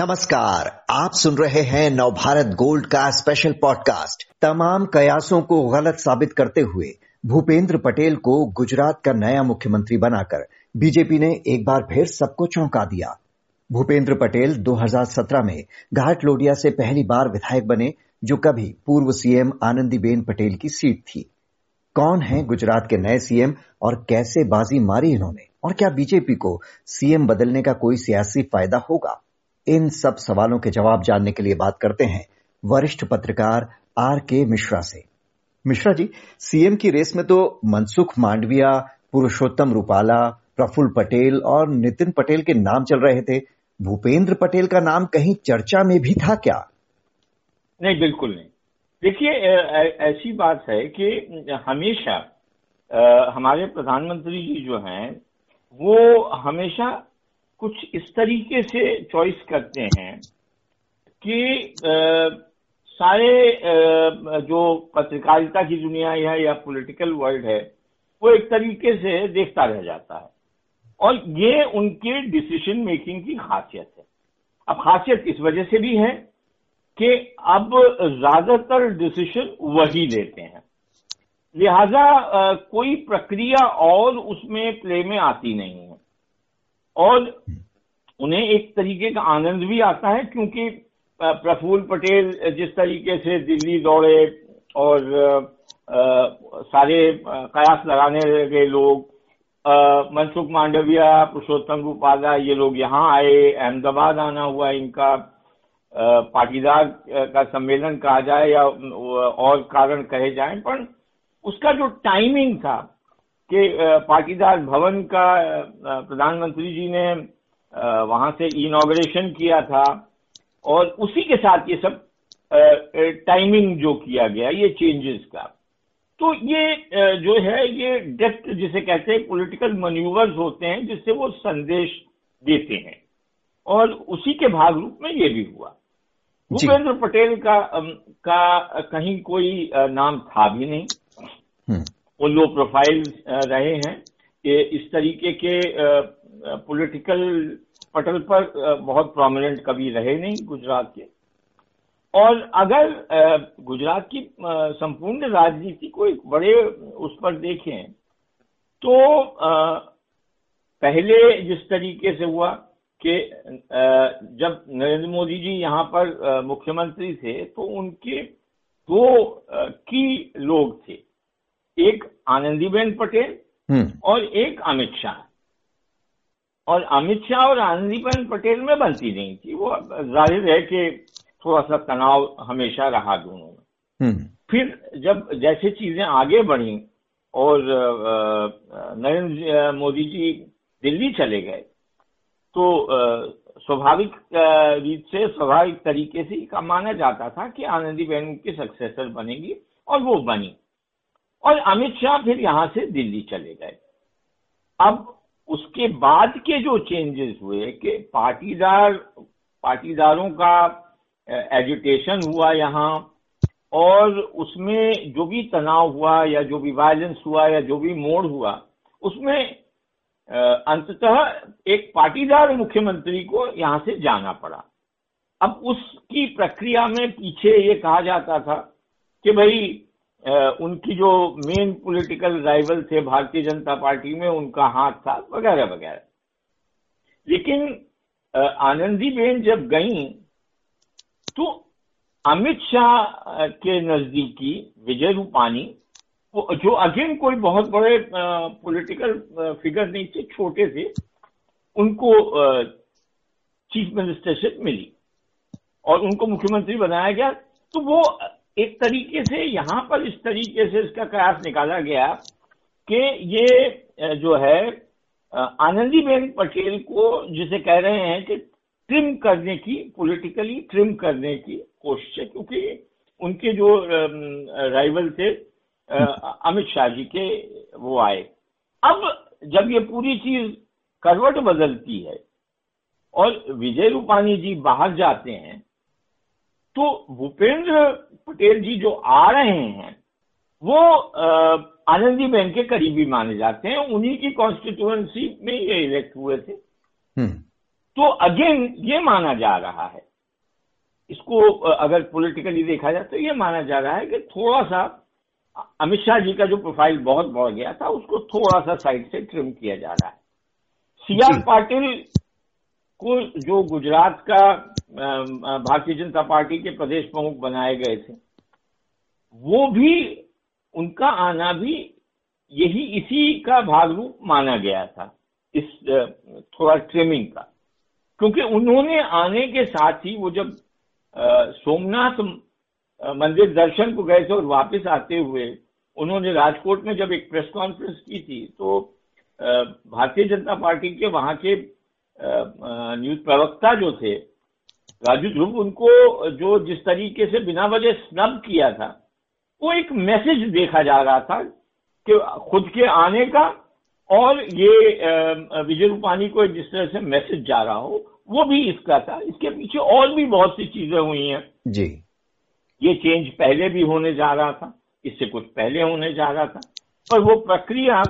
नमस्कार, आप सुन रहे हैं नवभारत गोल्ड का स्पेशल पॉडकास्ट तमाम कयासों को गलत साबित करते हुए भूपेंद्र पटेल को गुजरात का नया मुख्यमंत्री बनाकर बीजेपी ने एक बार फिर सबको चौंका दिया। भूपेंद्र पटेल 2017 में घाट लोडिया से पहली बार विधायक बने, जो कभी पूर्व सीएम आनंदीबेन पटेल की सीट थी। कौन है गुजरात के नए सीएम और कैसे बाजी मारी इन्होंने? और क्या बीजेपी को सीएम बदलने का कोई सियासी फ़ायदा होगा? इन सब सवालों के जवाब जानने के लिए बात करते हैं वरिष्ठ पत्रकार आर के मिश्रा से। मिश्रा जी सीएम की रेस में तो मनसुख मांडविया पुरुषोत्तम रूपाला प्रफुल्ल पटेल और नितिन पटेल के नाम चल रहे थे। भूपेंद्र पटेल का नाम कहीं चर्चा में भी था क्या? नहीं बिल्कुल नहीं। देखिए ऐसी बात है कि हमेशा आ, हमारे प्रधानमंत्री जी जो हैं वो हमेशा कुछ इस तरीके से चॉइस करते हैं कि आ, सारे आ, जो पत्रकारिता की दुनिया है या पॉलिटिकल वर्ल्ड है वो एक तरीके से देखता रह जाता है। और ये उनके डिसीज़न मेकिंग की खासियत है। अब खासियत इस वजह से भी है कि अब ज़्यादातर डिसीज़न वही लेते हैं। लिहाजा कोई प्रक्रिया और उसमें प्ले में आती नहीं और उन्हें एक तरीके का आनंद भी आता है क्योंकि प्रफुल्ल पटेल जिस तरीके से दिल्ली दौड़े और आ, सारे कयास लगाने लगे लोग मनसुख मांडविया पुरुषोत्तम रूपाला ये लोग यहाँ आए अहमदाबाद आना हुआ इनका पाटीदार का सम्मेलन कहा जाए या और कारण कहे जाए पर उसका जो टाइमिंग था कि पाटीदार भवन का प्रधानमंत्री जी ने वहाँ से इनॉग्रेशन किया था और उसी के साथ ये सब टाइमिंग जो किया गया ये चेंजेस का। तो ये जो है ये डेप्थ जिसे कहते हैं पॉलिटिकल मन्यूवर्स होते हैं जिससे वो संदेश देते हैं। और उसी के भाग रूप में ये भी हुआ। भूपेंद्र पटेल का का कहीं कोई नाम था भी नहीं। हम्म। वो लो प्रोफ़ाइल रहे हैं कि इस तरीके के पॉलिटिकल पटल पर बहुत प्रोमिनेंट कभी रहे नहीं गुजरात के। और अगर गुजरात की संपूर्ण राजनीति को एक बड़े उस पर देखें तो पहले जिस तरीके से हुआ कि जब नरेंद्र मोदी जी यहाँ पर मुख्यमंत्री थे तो उनके दो की लोग थे। एक आनंदीबेन पटेल हम्म। और एक अमित शाह और अमित शाह और आनंदीबेन पटेल में बनती नहीं थी वो ज़ाहिर है कि थोड़ा सा तनाव हमेशा रहा दोनों में हम्म। फिर जब जैसे चीज़ें आगे बढ़ी और नरेंद्र मोदी जी दिल्ली चले गए तो स्वाभाविक रीत से स्वाभाविक तरीके से माना जाता था कि आनंदीबेन की सक्सेसर बनेगी और वो बनी और अमित शाह फिर यहाँ से दिल्ली चले गए। अब उसके बाद के जो चेंजेस हुए कि पाटीदार, पाटीदारों का एजुटेशन हुआ यहाँ और उसमें जो भी तनाव हुआ या जो भी वायलेंस हुआ या जो भी मोड़ हुआ, उसमें अंततः एक पाटीदार मुख्यमंत्री को यहाँ से जाना पड़ा। अब उसकी प्रक्रिया में पीछे ये कहा जाता था कि भाई उनकी जो मेन पॉलिटिकल राइवल थे भारतीय जनता पार्टी में, उनका हाथ था, वगैरह वगैरह। लेकिन आनंदीबेन जब गई तो अमित शाह के नजदीकी, विजय रूपानी जो अगेन कोई बहुत बड़े पॉलिटिकल फिगर नहीं थे, छोटे थे, उनको चीफ मिनिस्टरशिप मिली। और उनको मुख्यमंत्री बनाया गया तो वो एक तरीके से, यहाँ पर इस तरीके से इसका कयास निकाला गया कि ये जो है आनंदीबेन पटेल को जिसे कह रहे हैं कि ट्रिम करने की पॉलिटिकली ट्रिम करने की कोशिश है, क्योंकि उनके जो राइवल थे अमित शाह जी के, वो आए। अब जब ये पूरी चीज़ करवट बदलती है और विजय रूपानी जी बाहर जाते हैं तो भूपेंद्र पटेल जी जो आ रहे हैं वो आनंदी बहन के करीबी माने जाते हैं। उन्हीं की कॉन्स्टिट्यूएंसी में ये इलेक्ट हुए थे। हम्म। तो अगेन ये माना जा रहा है। इसको अगर पॉलिटिकली देखा जाए तो ये माना जा रहा है कि थोड़ा सा अमित शाह जी का जो प्रोफ़ाइल बहुत बढ़ गया था उसको थोड़ा सा साइड से ट्रिम किया जा रहा है। सी आर पाटिल को जो गुजरात का भारतीय जनता पार्टी के प्रदेश प्रमुख बनाए गए थे। वो भी, उनका आना भी यही इसी का भागरूप माना गया था, इस थोड़ा ट्रिमिंग का। क्योंकि उन्होंने आने के साथ ही वो जब सोमनाथ मंदिर दर्शन को गए थे और वापस आते हुए, उन्होंने राजकोट में जब एक प्रेस कॉन्फ्रेंस की थी तो भारतीय जनता पार्टी के वहाँ के न्यूज़ प्रवक्ता जो थे राजू ध्रुव उनको जो जिस तरीके से बिना वजह स्नब किया था वो एक मैसेज देखा जा रहा था कि खुद के आने का और ये विजय रूपानी को जिस तरह से मैसेज जा रहा हो वो भी इसका था। इसके पीछे और भी बहुत सी चीज़ें हुई हैं। जी। ये चेंज पहले भी होने जा रहा था इससे कुछ पहले होने जा रहा था पर वो प्रक्रिया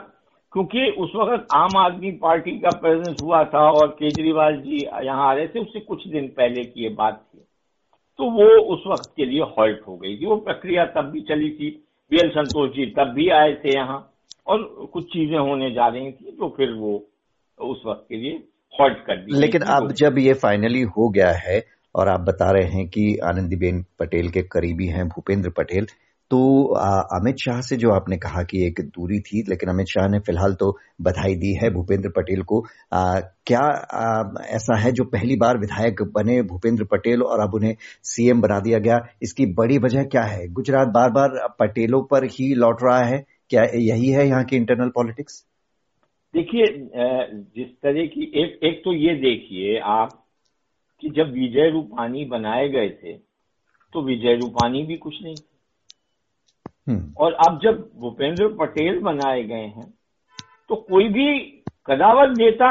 क्योंकि उस वक्त आम आदमी पार्टी का प्रेजेंस हुआ था और केजरीवाल जी यहाँ आ रहे थे उससे कुछ दिन पहले की ये बात थी। तो वो उस वक्त के लिए हॉल्ट हो गई थी। वो प्रक्रिया तब भी चली थी। बी एल संतोष जी तब भी आए थे यहाँ और कुछ चीज़ें होने जा रही थी तो फिर वो उस वक्त के लिए हॉल्ट कर दी लेकिन अब जब ये फाइनली हो गया है और आप बता रहे हैं कि आनंदीबेन पटेल के करीबी हैं भूपेंद्र पटेल तो अमित शाह से जो आपने कहा कि एक दूरी थी लेकिन अमित शाह ने फ़िलहाल तो बधाई दी है भूपेंद्र पटेल को। आ, क्या आ, ऐसा है जो पहली बार विधायक बने भूपेंद्र पटेल और अब उन्हें सीएम बना दिया गया? इसकी बड़ी वजह क्या है? गुजरात बार बार पटेलों पर ही लौट रहा है। क्या यही है यहाँ की इंटरनल पॉलिटिक्स देखिए जिस तरह की एक एक तो ये देखिए आप कि जब विजय रूपानी बनाए गए थे तो विजय रूपानी भी कुछ नहीं हम्म। और अब जब भूपेंद्र पटेल बनाए गए हैं तो कोई भी कदावर नेता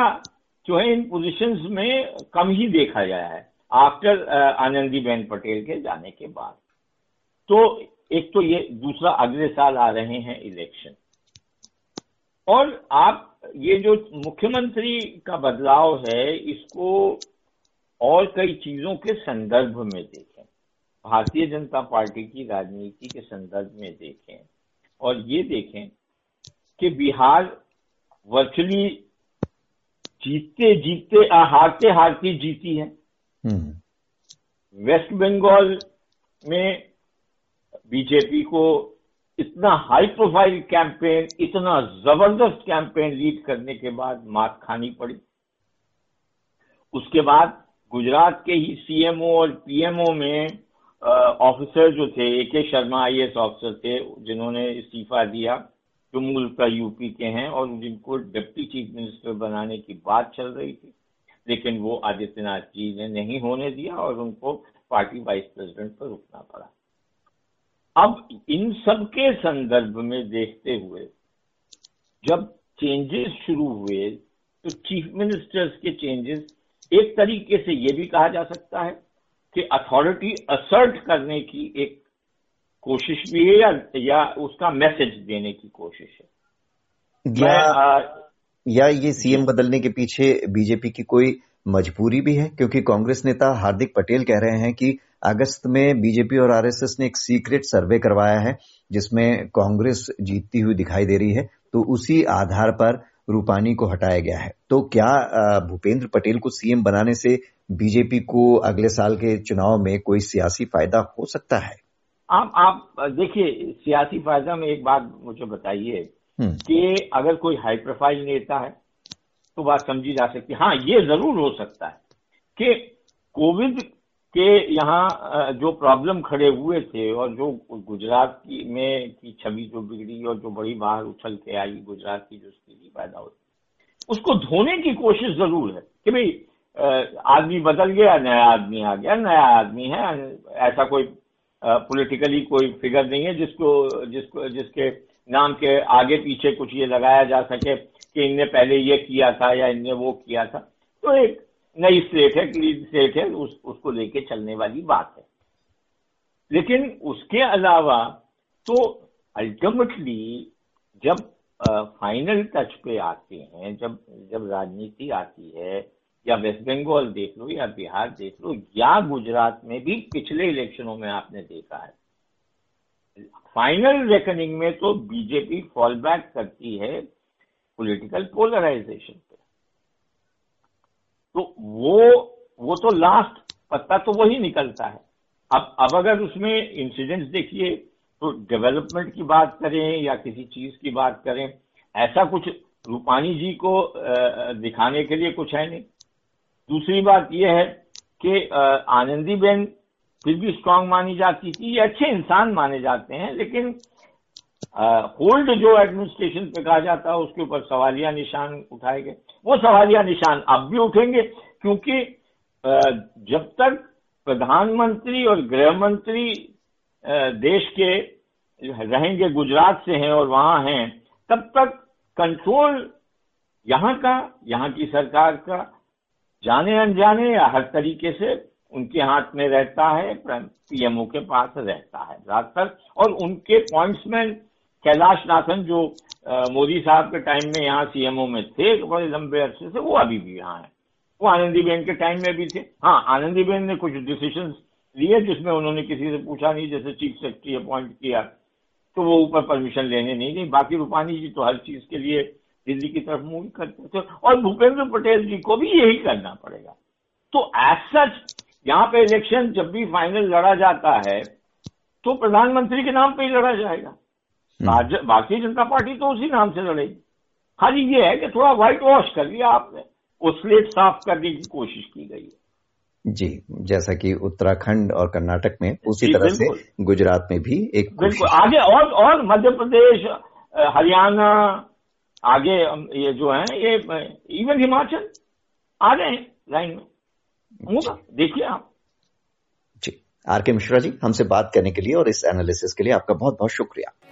जो है इन पोजीशंस में कम ही देखा गया है आफ्टर आनंदीबेन पटेल के जाने के बाद। तो एक तो ये दूसरा अगले साल आ रहे हैं इलेक्शन और आप, ये जो मुख्यमंत्री का बदलाव है, इसको और कई चीज़ों के संदर्भ में देखें भारतीय जनता पार्टी की राजनीति के संदर्भ में देखें और ये देखें कि बिहार वर्चुअली जीतते जीतते हारते हारती जीती है हम्म। वेस्ट बंगाल में बीजेपी को इतना हाई प्रोफ़ाइल कैंपेन इतना ज़बरदस्त कैंपेन लीड करने के बाद मात खानी पड़ी उसके बाद गुजरात के ही सीएमओ और पीएमओ में ऑफिसर जो थे ए के शर्मा आईएएस ऑफिसर थे, जिन्होंने इस्तीफा दिया, जो मूल का यूपी के हैं और जिनको डिप्टी चीफ मिनिस्टर बनाने की बात चल रही थी। लेकिन वो आदित्यनाथ जी ने नहीं होने दिया और उनको पार्टी वाइस प्रेसिडेंट पर रुकना पड़ा। अब इन सब के संदर्भ में देखते हुए, जब चेंजेस शुरू हुए तो चीफ मिनिस्टर्स के चेंजेस एक तरीके से ये भी कहा जा सकता है कि अथॉरिटी असर्ट करने की एक कोशिश भी है या या उसका मैसेज देने की कोशिश है? या, आ, या ये सीएम बदलने के पीछे बीजेपी की कोई मजबूरी भी है? क्योंकि कांग्रेस नेता हार्दिक पटेल कह रहे हैं कि अगस्त में बीजेपी और आरएसएस ने एक सीक्रेट सर्वे करवाया है जिसमें कांग्रेस जीतती हुई दिखाई दे रही है तो उसी आधार पर रूपानी को हटाया गया है। तो क्या भूपेंद्र पटेल को सीएम बनाने से बीजेपी को अगले साल के चुनाव में कोई सियासी फ़ायदा हो सकता है आप आप देखिए सियासी फ़ायदा में एक बात मुझे बताइए हम्म। कि अगर कोई हाई प्रोफ़ाइल नेता है तो बात समझी जा सकती है हाँ ये ज़रूर हो सकता है कि कोविड के यहाँ जो प्रॉब्लम खड़े हुए थे और जो गुजरात की में की छवि जो बिगड़ी और जो बड़ी बाहर उछल के आई गुजरात की जो स्थिति पैदा हुई उसको धोने की कोशिश ज़रूर है कि भाई आदमी बदल गया नया आदमी आ गया नया आदमी है। ऐसा कोई पॉलिटिकली कोई फिगर नहीं है जिसको जिसको जिसके नाम के आगे पीछे कुछ ये लगाया जा सके कि इनने पहले ये किया था या इनने वो किया था। तो एक नई स्टेट है क्लीन स्टेट है उस, उसको लेके चलने वाली बात है। लेकिन उसके अलावा तो अल्टीमेटली जब फाइनल टच पे आते हैं जब जब राजनीति आती है या वेस्ट बंगाल देख लो या बिहार देख लो या गुजरात में भी पिछले इलेक्शनों में आपने देखा है। फाइनल रेकनिंग में तो बीजेपी फॉल बैक करती है पॉलिटिकल पोलराइजेशन पे। तो वो वो तो लास्ट पत्ता तो वही निकलता है। अब अब अगर उसमें इंसिडेंट्स देखिए तो डेवलपमेंट की बात करें या किसी चीज़ की बात करें, ऐसा कुछ रूपानी जी को दिखाने के लिए कुछ है नहीं। दूसरी बात यह है कि आनंदीबेन फिर भी स्ट्रांग मानी जाती थी, ये अच्छे इंसान माने जाते हैं, लेकिन होल्ड जो एडमिनिस्ट्रेशन पे कहा जाता है, उसके ऊपर सवालिया निशान उठाए गए। वो सवालिया निशान अब भी उठेंगे, क्योंकि जब तक प्रधानमंत्री और गृह मंत्री देश के रहेंगे, गुजरात से हैं और वहाँ हैं, तब तक कंट्रोल यहाँ का, यहाँ की सरकार का जाने अनजाने या हर तरीके से उनके हाथ में रहता है पीएमओ के पास रहता है ज़्यादातर। और उनके पॉइंट्समैन कैलाश नाथन जो मोदी साहब के टाइम में यहाँ सीएमओ में थे, बड़े लंबे अरसे से, वो अभी भी यहाँ है। वो आनंदीबेन के टाइम में भी थे। हाँ आनंदीबेन ने कुछ डिसीज़न लिए जिसमें उन्होंने किसी से पूछा नहीं, जैसे चीफ सेक्रेटरी अपॉइंट किया तो वो ऊपर परमिशन लेने नहीं गई। बाकी रूपानी जी तो हर चीज़ के लिए दिल्ली की तरफ़ मूव करते थे और भूपेंद्र पटेल जी को भी यही करना पड़ेगा। तो एज सच यहाँ पे इलेक्शन जब भी फाइनल लड़ा जाता है तो प्रधानमंत्री के नाम पे ही लड़ा जाएगा। हम्म। भारतीय जनता पार्टी तो उसी नाम से लड़ेगी। खाली ये है कि थोड़ा व्हाइट वॉश कर लिया आपने। वो स्लेट साफ़ करने की कोशिश की गई है। जी जैसा कि उत्तराखंड और कर्नाटक में उसी तरह से गुजरात में भी एक बिल्कुल। आगे और और मध्य प्रदेश हरियाणा आगे ये जो है ये इवन हिमाचल आ गए लाइन में। होगा देखिए आप। जी। आर के मिश्रा जी हमसे बात करने के लिए और इस एनालिसिस के लिए आपका बहुत बहुत शुक्रिया।